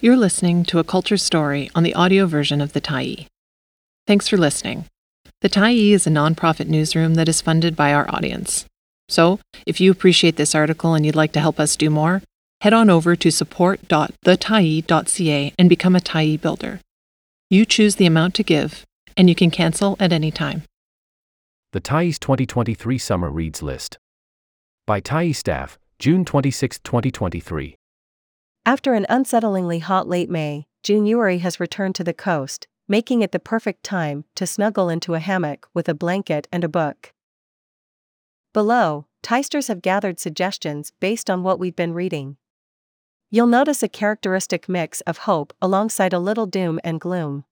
You're listening to a culture story on the audio version of The Tyee. Thanks for listening. The Tyee is a nonprofit newsroom that is funded by our audience. So, if you appreciate this article and you'd like to help us do more, head on over to support.thetyee.ca and become a Tyee builder. You choose the amount to give, and you can cancel at any time. The Tyee's 2023 Summer Reads List. By Tyee staff, June 26, 2023. After an unsettlingly hot late May, January has returned to the coast, making it the perfect time to snuggle into a hammock with a blanket and a book. Below, Tysters have gathered suggestions based on what we've been reading. You'll notice a characteristic mix of hope alongside a little doom and gloom.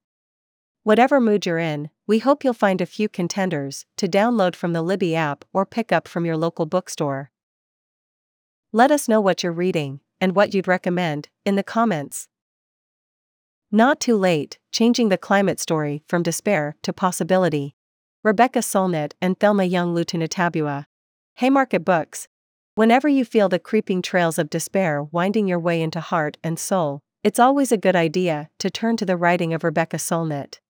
Whatever mood you're in, we hope you'll find a few contenders to download from the Libby app or pick up from your local bookstore. Let us know what you're reading and what you'd recommend in the comments. Not Too Late Changing the Climate Story from Despair to Possibility. Rebecca Solnit and Thelma Young Lutunatabua. Haymarket Books. Whenever you feel the creeping trails of despair winding your way into heart and soul, it's always a good idea to turn to the writing of Rebecca Solnit.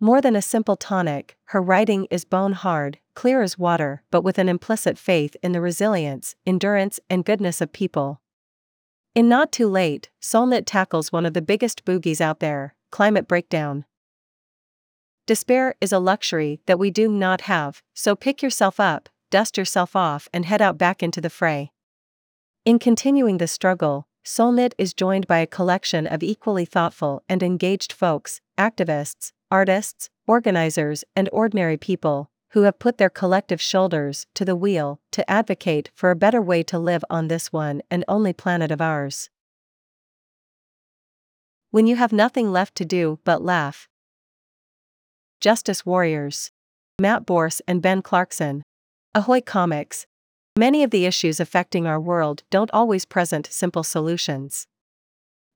More than a simple tonic, her writing is bone hard, clear as water, but with an implicit faith in the resilience, endurance, and goodness of people. In Not Too Late, Solnit tackles one of the biggest boogies out there climate breakdown. Despair is a luxury that we do not have, so pick yourself up, dust yourself off, and head out back into the fray. In continuing the struggle, Solnit is joined by a collection of equally thoughtful and engaged folks, activists, artists, organizers, and ordinary people, who have put their collective shoulders to the wheel to advocate for a better way to live on this one and only planet of ours. When you have nothing left to do but laugh. Justice Warriors. Matt Bors and Ben Clarkson. Ahoy Comics. Many of the issues affecting our world don't always present simple solutions.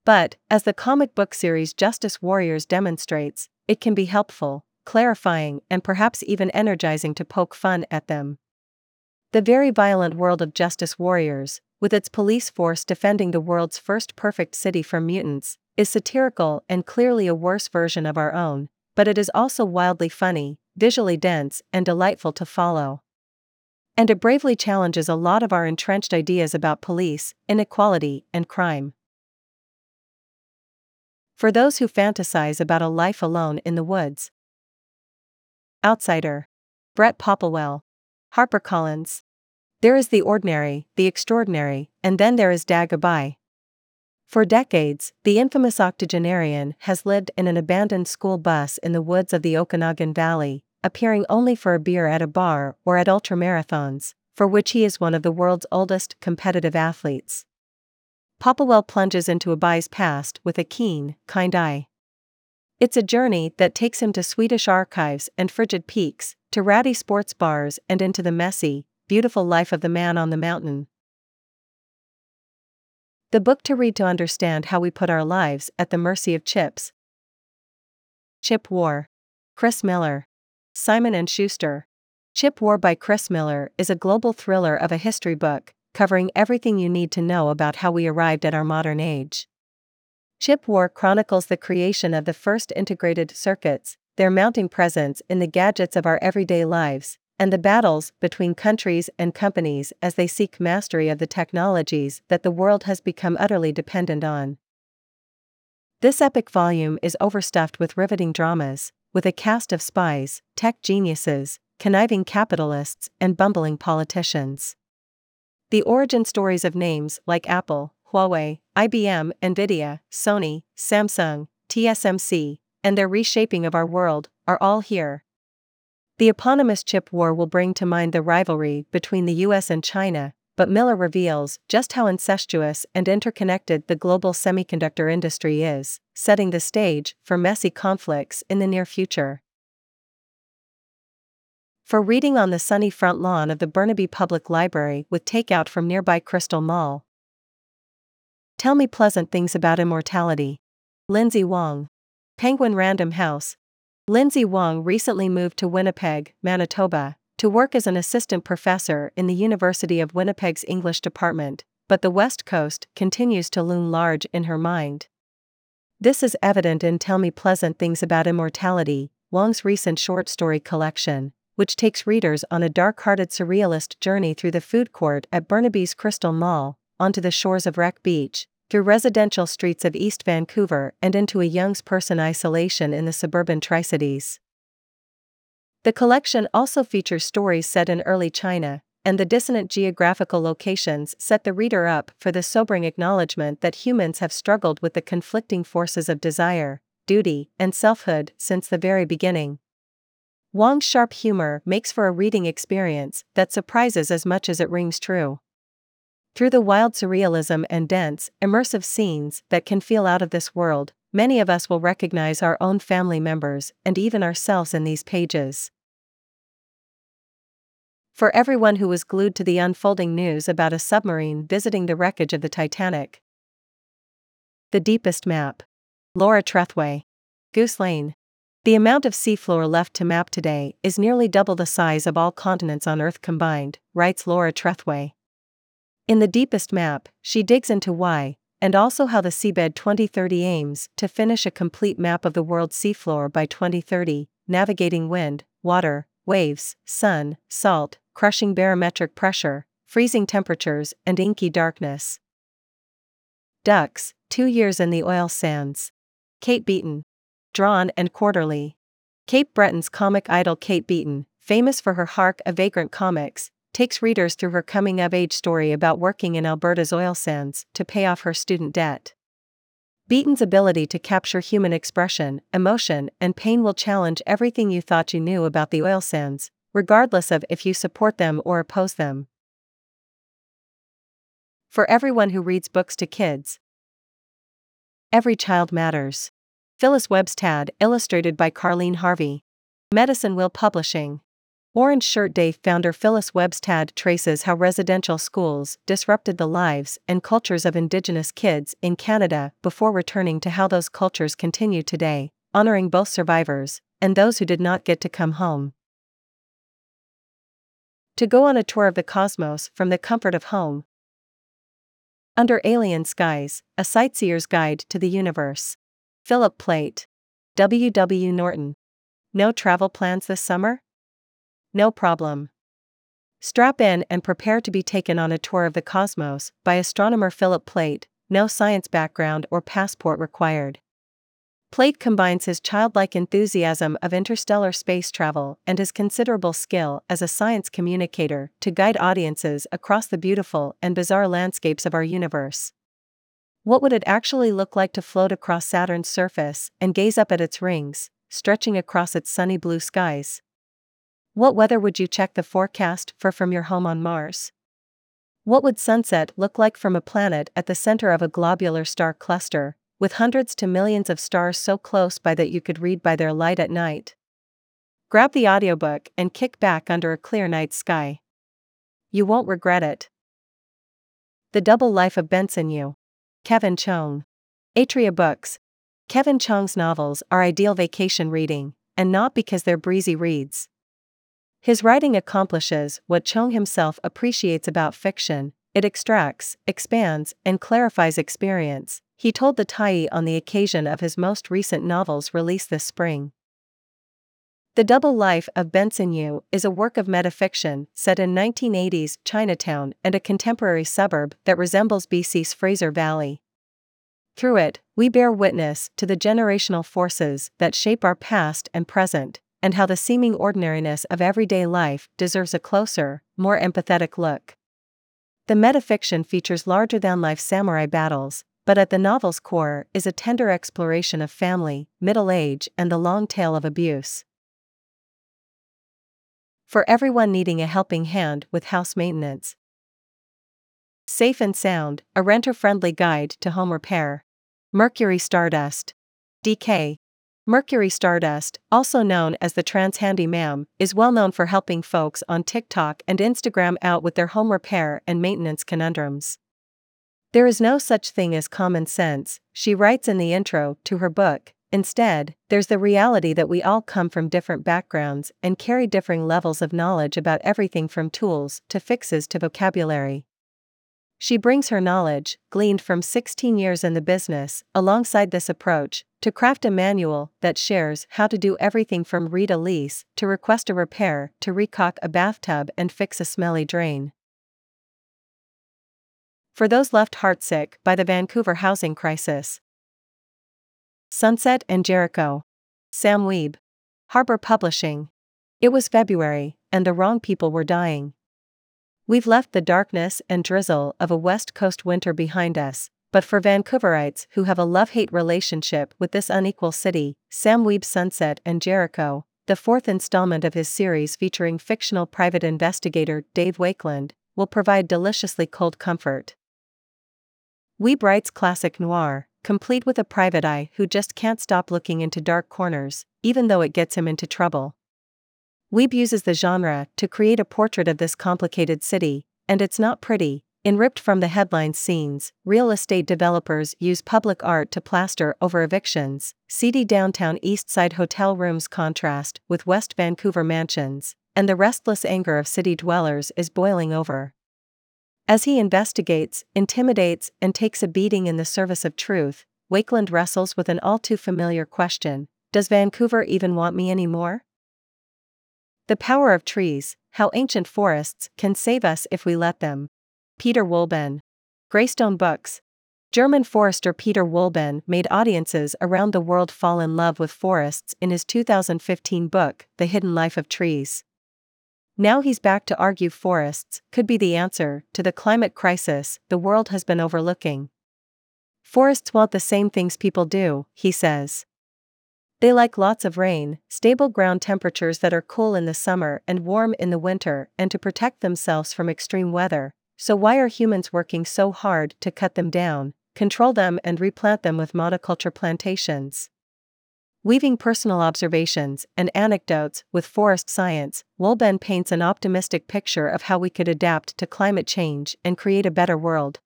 But, as the comic book series Justice Warriors demonstrates, it can be helpful, clarifying, and perhaps even energizing to poke fun at them. The very violent world of Justice Warriors, with its police force defending the world's first perfect city from mutants, is satirical and clearly a worse version of our own, but it is also wildly funny, visually dense, and delightful to follow. And it bravely challenges a lot of our entrenched ideas about police, inequality, and crime. For those who fantasize about a life alone in the woods, Outsider. Brett Popplewell. HarperCollins. There is the ordinary, the extraordinary, and then there is Dag Aabye. For decades, the infamous octogenarian has lived in an abandoned school bus in the woods of the Okanagan Valley, appearing only for a beer at a bar or at ultramarathons, for which he is one of the world's oldest competitive athletes. Popplewell plunges into Aabye's past with a keen, kind eye. It's a journey that takes him to Swedish archives and frigid peaks, to ratty sports bars and into the messy, beautiful life of the man on the mountain. The book to read to understand how we put our lives at the mercy of chips. Chip War. Chris Miller. Simon and Schuster. Chip War by Chris Miller is a global thriller of a history book, covering everything you need to know about how we arrived at our modern age. Chip War chronicles the creation of the first integrated circuits, their mounting presence in the gadgets of our everyday lives, and the battles between countries and companies as they seek mastery of the technologies that the world has become utterly dependent on. This epic volume is overstuffed with riveting dramas, with a cast of spies, tech geniuses, conniving capitalists, and bumbling politicians. The origin stories of names like Apple, Huawei, IBM, Nvidia, Sony, Samsung, TSMC, and their reshaping of our world, are all here. The eponymous chip war will bring to mind the rivalry between the US and China, but Miller reveals just how incestuous and interconnected the global semiconductor industry is, setting the stage for messy conflicts in the near future. For reading on the sunny front lawn of the Burnaby Public Library with takeout from nearby Crystal Mall, Tell me pleasant things about immortality. Lindsay Wong. Penguin Random House. Lindsay Wong recently moved to Winnipeg, Manitoba, to work as an assistant professor in the University of Winnipeg's English department, but the West Coast continues to loom large in her mind. This is evident in Tell Me Pleasant Things About Immortality, Wong's recent short story collection, which takes readers on a dark hearted surrealist journey through the food court at Burnaby's Crystal Mall, onto the shores of Wreck Beach, through residential streets of East Vancouver and into a young person isolation in the suburban Tri Cities. The collection also features stories set in early China, and the dissonant geographical locations set the reader up for the sobering acknowledgement that humans have struggled with the conflicting forces of desire, duty, and selfhood since the very beginning. Wong's sharp humor makes for a reading experience that surprises as much as it rings true. Through the wild surrealism and dense, immersive scenes that can feel out of this world, many of us will recognize our own family members and even ourselves in these pages. For everyone who was glued to the unfolding news about a submarine visiting the wreckage of the Titanic. The Deepest Map. Laura Trethewey. Goose Lane. The amount of seafloor left to map today is nearly double the size of all continents on Earth combined, writes Laura Trethewey. In the deepest map, she digs into why, and also how the Seabed 2030 aims to finish a complete map of the world's seafloor by 2030, navigating wind, water, waves, sun, salt, crushing barometric pressure, freezing temperatures, and inky darkness. Ducks, Two Years in the Oil Sands. Kate Beaton. Drawn and Quarterly. Cape Breton's comic idol Kate Beaton, famous for her Hark a Vagrant comics, takes readers through her coming of age story about working in Alberta's oil sands to pay off her student debt. Beaton's ability to capture human expression, emotion, and pain will challenge everything you thought you knew about the oil sands, regardless of if you support them or oppose them. For everyone who reads books to kids, Every Child Matters. Phyllis Webstad, illustrated by Karlene Harvey. Medicine Wheel Publishing. Orange Shirt Day founder Phyllis Webstad traces how residential schools disrupted the lives and cultures of Indigenous kids in Canada before returning to how those cultures continue today, honoring both survivors and those who did not get to come home. To go on a tour of the cosmos from the comfort of home. Under Alien Skies, a sightseer's guide to the universe. Philip Plait. W. W. Norton. No travel plans this summer? No problem. Strap in and prepare to be taken on a tour of the cosmos by astronomer Philip Plait, no science background or passport required. Plait combines his childlike enthusiasm of interstellar space travel and his considerable skill as a science communicator to guide audiences across the beautiful and bizarre landscapes of our universe. What would it actually look like to float across Saturn's surface and gaze up at its rings, stretching across its sunny blue skies? What weather would you check the forecast for from your home on Mars? What would sunset look like from a planet at the center of a globular star cluster, with hundreds to millions of stars so close by that you could read by their light at night. Grab the audiobook and kick back under a clear night sky. You won't regret it. The Double Life of Benson Yu. Kevin Chong. Atria Books. Kevin Chong's novels are ideal vacation reading, and not because they're breezy reads. His writing accomplishes what Chong himself appreciates about fiction it extracts, expands, and clarifies experience, he told the Tyee on the occasion of his most recent novel's release this spring. The Double Life of Benson Yu is a work of metafiction set in 1980s Chinatown and a contemporary suburb that resembles BC's Fraser Valley. Through it, we bear witness to the generational forces that shape our past and present, and how the seeming ordinariness of everyday life deserves a closer, more empathetic look. The metafiction features larger than life samurai battles, but at the novel's core is a tender exploration of family, middle age, and the long tail of abuse. For everyone needing a helping hand with house maintenance. Safe and Sound, a renter friendly guide to home repair. Mercury Stardust. DK. Mercury Stardust, also known as the Trans Handy Ma'am, is well known for helping folks on TikTok and Instagram out with their home repair and maintenance conundrums. There is no such thing as common sense, she writes in the intro to her book. Instead, there's the reality that we all come from different backgrounds and carry differing levels of knowledge about everything from tools to fixes to vocabulary. She brings her knowledge, gleaned from 16 years in the business, alongside this approach, to craft a manual that shares how to do everything from read a lease, to request a repair, to recaulk a bathtub and fix a smelly drain. For those left heartsick by the Vancouver housing crisis, Sunset and Jericho. Sam Wiebe. Harbor Publishing. It was February, and the wrong people were dying. We've left the darkness and drizzle of a West Coast winter behind us, but for Vancouverites who have a love hate relationship with this unequal city, Sam Wiebe's Sunset and Jericho, the fourth installment of his series featuring fictional private investigator Dave Wakeland, will provide deliciously cold comfort. Wiebe writes classic noir, complete with a private eye who just can't stop looking into dark corners, even though it gets him into trouble. Wiebe uses the genre to create a portrait of this complicated city, and it's not pretty. In ripped from the headline scenes, real estate developers use public art to plaster over evictions, seedy downtown East Side hotel rooms contrast with West Vancouver mansions, and the restless anger of city dwellers is boiling over. As he investigates, intimidates, and takes a beating in the service of truth, Wakeland wrestles with an all too familiar question Does Vancouver even want me anymore? The Power of Trees How Ancient Forests Can Save Us If We Let Them. Peter Wohlleben. Greystone Books. German forester Peter Wohlleben made audiences around the world fall in love with forests in his 2015 book, The Hidden Life of Trees. Now he's back to argue forests could be the answer to the climate crisis the world has been overlooking. Forests want the same things people do, he says. They like lots of rain, stable ground temperatures that are cool in the summer and warm in the winter, and to protect themselves from extreme weather. So, why are humans working so hard to cut them down, control them, and replant them with monoculture plantations? Weaving personal observations and anecdotes with forest science, Wohlleben paints an optimistic picture of how we could adapt to climate change and create a better world.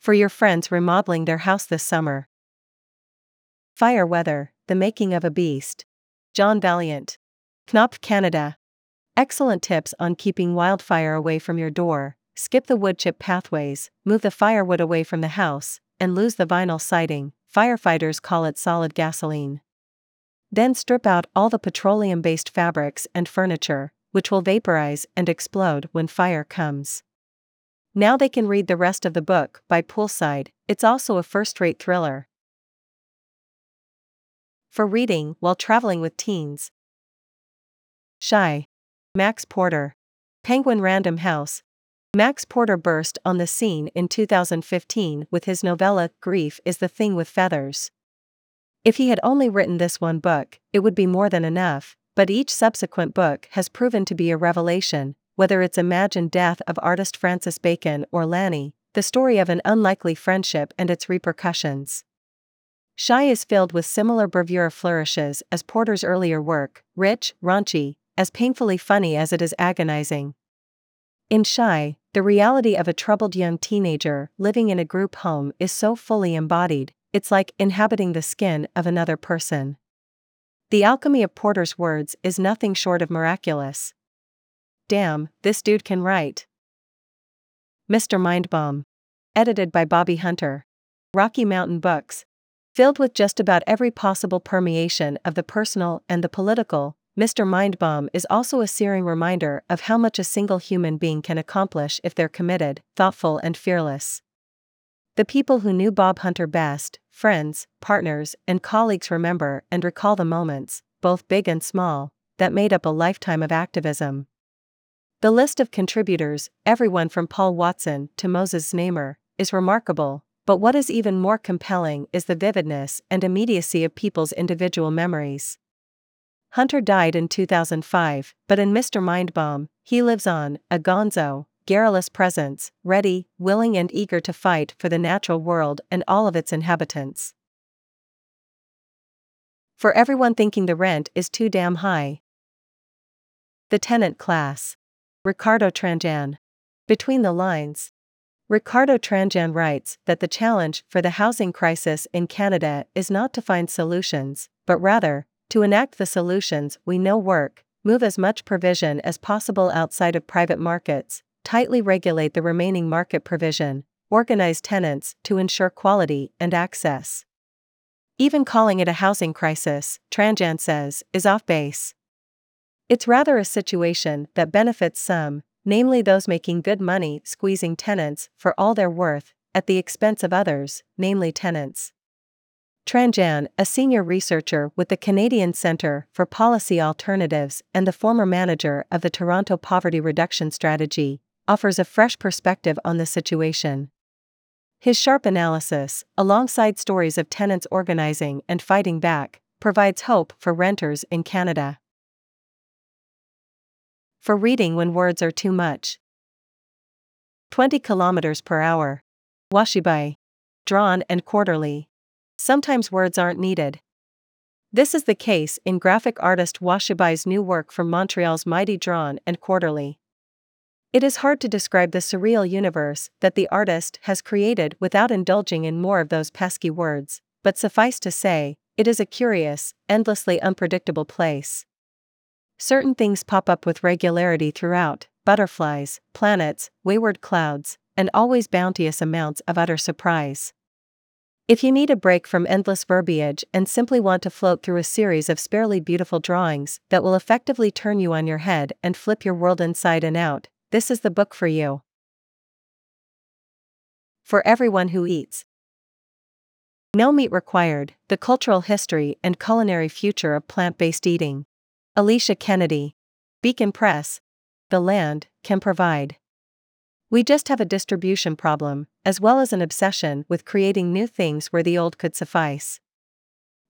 For your friends remodeling their house this summer, Fire Weather The Making of a Beast. John Vaillant. Knopf Canada. Excellent tips on keeping wildfire away from your door. Skip the wood chip pathways, move the firewood away from the house, and lose the vinyl siding. Firefighters call it solid gasoline. Then strip out all the petroleum based fabrics and furniture, which will vaporize and explode when fire comes. Now they can read the rest of the book by poolside, it's also a first rate thriller for reading while traveling with teens. Shy. Max Porter. Penguin Random House. Max Porter burst on the scene in 2015 with his novella Grief is the Thing with Feathers. If he had only written this one book, it would be more than enough, but each subsequent book has proven to be a revelation, whether it's Imagined Death of artist Francis Bacon or Lanny, the story of an unlikely friendship and its repercussions. Shy is filled with similar bravura flourishes as Porter's earlier work, rich, raunchy, as painfully funny as it is agonizing. In Shy, the reality of a troubled young teenager living in a group home is so fully embodied, it's like inhabiting the skin of another person. The alchemy of Porter's words is nothing short of miraculous. Damn, this dude can write. Mr. Mindbomb. Edited by Bobby Hunter. Rocky Mountain Books, Filled with just about every possible permeation of the personal and the political, Mr. Mindbomb is also a searing reminder of how much a single human being can accomplish if they're committed, thoughtful, and fearless. The people who knew Bob Hunter best, friends, partners, and colleagues remember and recall the moments, both big and small, that made up a lifetime of activism. The list of contributors, everyone from Paul Watson to Moses Znaimer, is remarkable, but what is even more compelling is the vividness and immediacy of people's individual memories. Hunter died in 2005, but in Mr. Mindbomb, he lives on, a gonzo, garrulous presence, ready, willing, and eager to fight for the natural world and all of its inhabitants. For everyone thinking the rent is too damn high. The Tenant Class. Ricardo Tranjan. Between the Lines. Ricardo Tranjan writes that the challenge for the housing crisis in Canada is not to find solutions, but rather, to enact the solutions we know work, move as much provision as possible outside of private markets, tightly regulate the remaining market provision, organize tenants to ensure quality and access. Even calling it a housing crisis, Tranjan says, is off base. It's rather a situation that benefits some, namely those making good money squeezing tenants for all they're worth, at the expense of others, namely tenants. Tranjan, a senior researcher with the Canadian Centre for Policy Alternatives and the former manager of the Toronto Poverty Reduction Strategy, offers a fresh perspective on the situation. His sharp analysis, alongside stories of tenants organizing and fighting back, provides hope for renters in Canada. For reading when words are too much. 20 km per hour. Washibai. Drawn and quarterly. Sometimes words aren't needed. This is the case in graphic artist Washibai's new work from Montreal's Mighty Drawn and Quarterly. It is hard to describe the surreal universe that the artist has created without indulging in more of those pesky words, but suffice to say, it is a curious, endlessly unpredictable place. Certain things pop up with regularity throughout butterflies, planets, wayward clouds, and always bounteous amounts of utter surprise. If you need a break from endless verbiage and simply want to float through a series of sparely beautiful drawings that will effectively turn you on your head and flip your world inside and out, this is the book for you. For everyone who eats. No meat required The Cultural History and Culinary Future of Plant Based Eating. Alicia Kennedy. Beacon Press. The land can provide. We just have a distribution problem, as well as an obsession with creating new things where the old could suffice.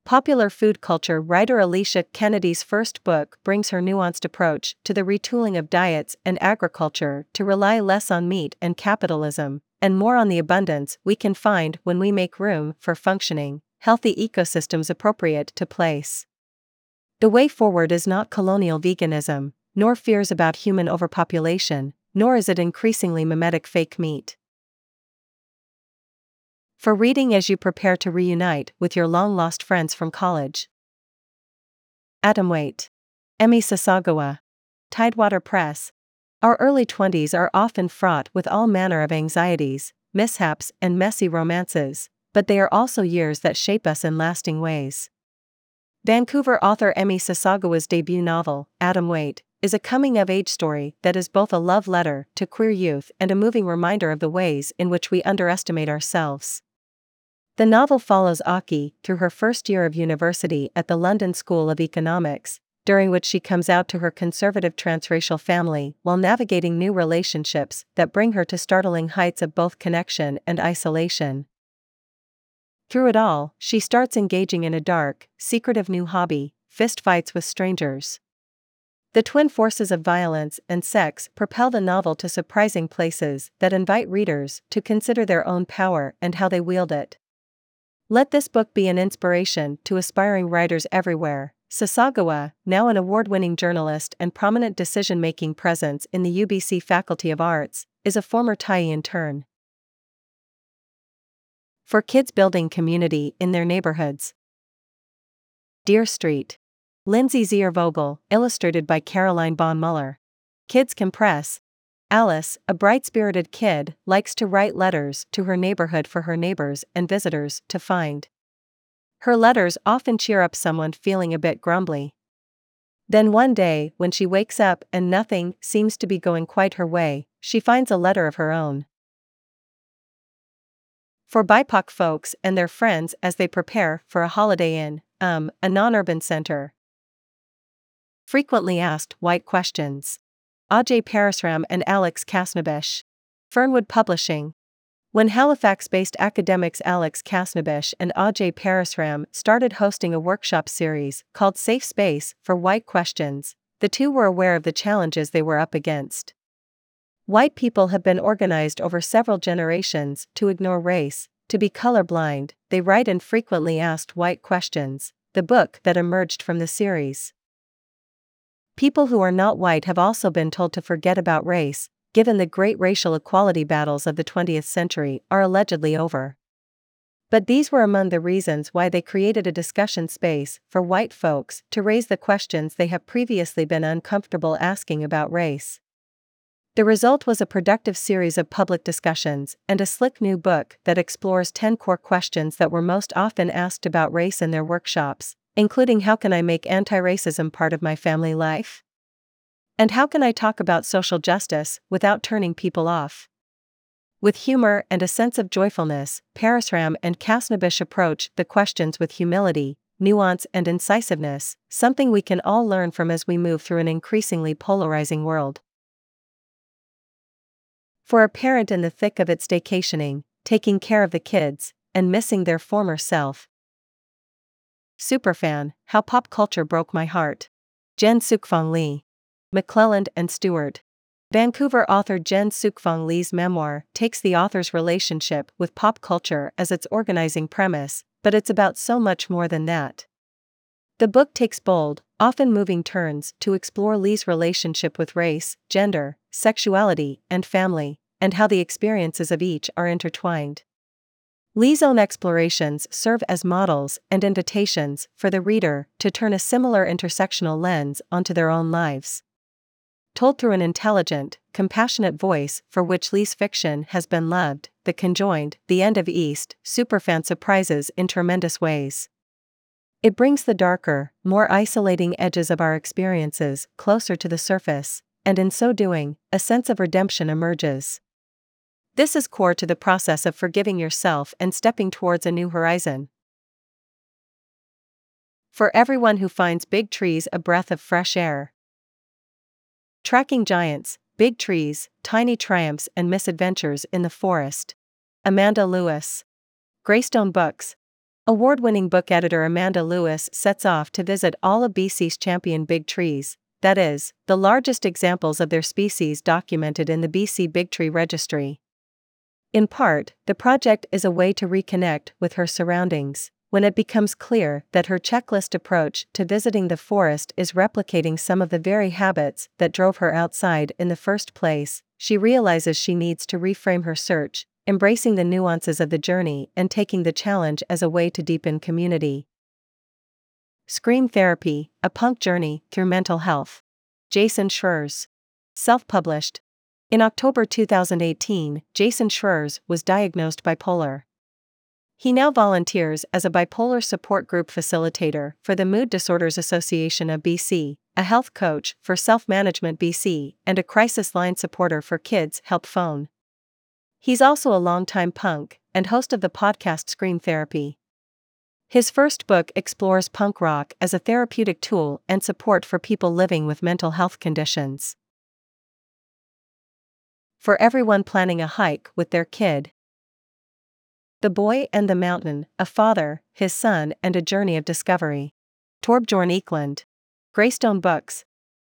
Popular food culture writer Alicia Kennedy's first book brings her nuanced approach to the retooling of diets and agriculture to rely less on meat and capitalism, and more on the abundance we can find when we make room for functioning, healthy ecosystems appropriate to place. The way forward is not colonial veganism, nor fears about human overpopulation, nor is it increasingly mimetic fake meat for reading as you prepare to reunite with your long lost friends from college. Atomweight. Emi Sasagawa. Tidewater Press. Our early 20s are often fraught with all manner of anxieties, mishaps, and messy romances, but they are also years that shape us in lasting ways. Vancouver author Emi Sasagawa's debut novel, Atomweight, is a coming of age story that is both a love letter to queer youth and a moving reminder of the ways in which we underestimate ourselves. The novel follows Aki through her first year of university at the London School of Economics, during which she comes out to her conservative transracial family while navigating new relationships that bring her to startling heights of both connection and isolation. Through it all, she starts engaging in a dark, secretive new hobby fistfights with strangers. The twin forces of violence and sex propel the novel to surprising places that invite readers to consider their own power and how they wield it. Let this book be an inspiration to aspiring writers everywhere. Sasagawa, now an award winning journalist and prominent decision making presence in the UBC Faculty of Arts, is a former Tyee intern. For kids building community in their neighborhoods. Dear Street. Lindsay Ziervogel, illustrated by Caroline Bon Muller. Kids Can Press, Alice, a bright spirited kid, likes to write letters to her neighborhood for her neighbors and visitors to find. Her letters often cheer up someone feeling a bit grumbly. Then one day, when she wakes up and nothing seems to be going quite her way, she finds a letter of her own. For BIPOC folks and their friends as they prepare for a holiday in, um, a non urban center. Frequently asked white questions. Ajay Parasram and Alex Khasnabish. Fernwood Publishing. When Halifax based academics Alex Khasnabish and Ajay Parasram started hosting a workshop series called Safe Space for White Questions, the two were aware of the challenges they were up against. White people have been organized over several generations to ignore race, to be colorblind, they write and frequently asked white questions, the book that emerged from the series. People who are not white have also been told to forget about race, given the great racial equality battles of the 20th century are allegedly over. But these were among the reasons why they created a discussion space for white folks to raise the questions they have previously been uncomfortable asking about race. The result was a productive series of public discussions and a slick new book that explores 10 core questions that were most often asked about race in their workshops, including how can I make anti racism part of my family life? And how can I talk about social justice without turning people off? With humor and a sense of joyfulness, Parasram and Khasnabish approach the questions with humility, nuance, and incisiveness, something we can all learn from as we move through an increasingly polarizing world. For a parent in the thick of its staycationing, taking care of the kids, and missing their former self. Superfan, How Pop Culture Broke My Heart. Jen Sookfong Lee. McClelland and Stewart. Vancouver author Jen Sookfong Lee's memoir takes the author's relationship with pop culture as its organizing premise, but it's about so much more than that. The book takes bold, often moving turns to explore Lee's relationship with race, gender, sexuality, and family, and how the experiences of each are intertwined. Lee's own explorations serve as models and invitations for the reader to turn a similar intersectional lens onto their own lives. Told through an intelligent, compassionate voice for which Lee's fiction has been loved, The Conjoined, The End of East, superfan surprises in tremendous ways. It brings the darker, more isolating edges of our experiences closer to the surface, and in so doing, a sense of redemption emerges. This is core to the process of forgiving yourself and stepping towards a new horizon. For everyone who finds big trees a breath of fresh air. Tracking giants, big trees, tiny triumphs, and misadventures in the forest. Amanda Lewis. Greystone Books. Award winning book editor Amanda Lewis sets off to visit all of BC's champion big trees, that is, the largest examples of their species documented in the BC Big Tree Registry. In part, the project is a way to reconnect with her surroundings. When it becomes clear that her checklist approach to visiting the forest is replicating some of the very habits that drove her outside in the first place, she realizes she needs to reframe her search, embracing the nuances of the journey and taking the challenge as a way to deepen community. Scream Therapy A Punk Journey Through Mental Health. Jason Schreurs. Self published. In October 2018, Jason Schreurs was diagnosed bipolar. He now volunteers as a bipolar support group facilitator for the Mood Disorders Association of BC, a health coach for Self Management BC, and a crisis line supporter for Kids Help Phone. He's also a longtime punk and host of the podcast Scream Therapy. His first book explores punk rock as a therapeutic tool and support for people living with mental health conditions. For everyone planning a hike with their kid. The Boy and the Mountain, a father, his son, and a journey of discovery. Torbjorn Eklund. Greystone Books.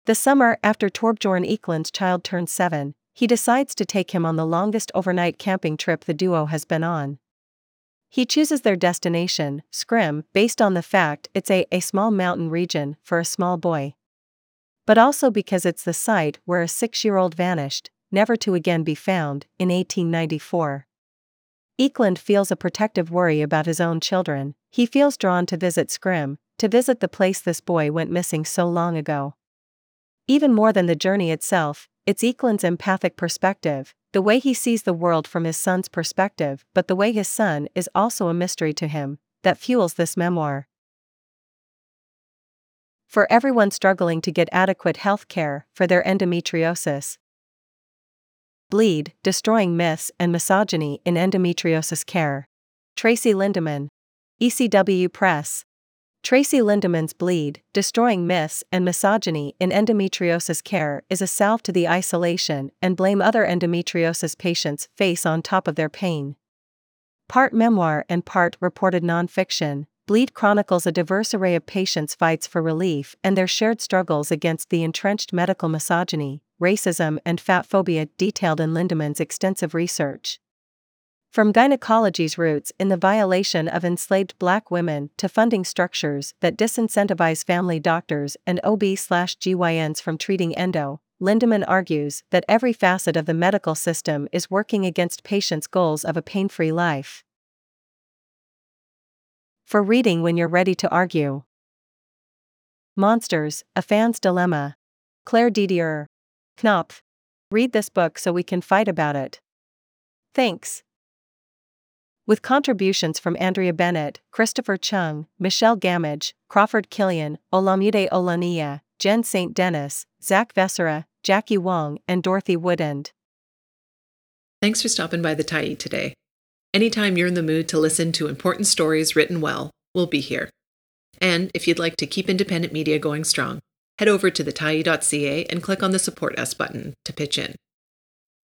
The summer after Torbjorn Eklund's child turns seven, he decides to take him on the longest overnight camping trip the duo has been on. He chooses their destination, Skrim, based on the fact it's a, a small mountain region for a small boy. But also because it's the site where a six year old vanished, never to again be found, in 1894. Eklund feels a protective worry about his own children, he feels drawn to visit Skrim, to visit the place this boy went missing so long ago. Even more than the journey itself, it's Eklund's empathic perspective, the way he sees the world from his son's perspective, but the way his son is also a mystery to him, that fuels this memoir. For everyone struggling to get adequate health care for their endometriosis, Bleed Destroying Myths and Misogyny in Endometriosis Care. Tracey Lindeman. ECW Press. Tracey Lindeman's Bleed, Destroying Myths and Misogyny in Endometriosis Care is a salve to the isolation and blame other endometriosis patients face on top of their pain. Part memoir and part reported nonfiction, Bleed chronicles a diverse array of patients' fights for relief and their shared struggles against the entrenched medical misogyny, racism, and fat phobia detailed in Lindeman's extensive research. From gynecology's roots in the violation of enslaved black women to funding structures that disincentivize family doctors and OB/GYNs from treating endo, Lindeman argues that every facet of the medical system is working against patients' goals of a pain-free life. For reading when you're ready to argue. Monsters, A Fan's Dilemma. Claire Dederer. Knopf. Read this book so we can fight about it. Thanks. With contributions from Andrea Bennett, Christopher Cheung, Michelle Gamage, Crawford Killian, Olamide Olania, Jen St. Denis, Zak Vescera, Jackie Wong, and Dorothy Woodend. Thanks for stopping by the Tyee today. Anytime you're in the mood to listen to important stories written well, we'll be here. And if you'd like to keep independent media going strong, head over to thetyee.ca and click on the Support Us button to pitch in.